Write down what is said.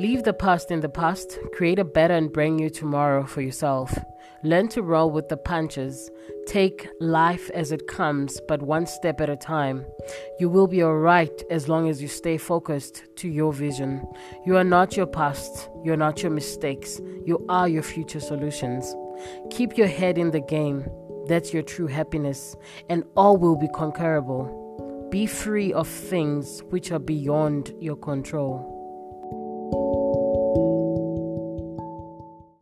Leave the past in the past, create a better and bring new tomorrow for yourself. Learn to roll with the punches. Take life as it comes, but one step at a time. You will be alright as long as you stay focused to your vision. You are not your past, you're not your mistakes, you are your future solutions. Keep your head in the game. That's your true happiness, and all will be conquerable. Be free of things which are beyond your control.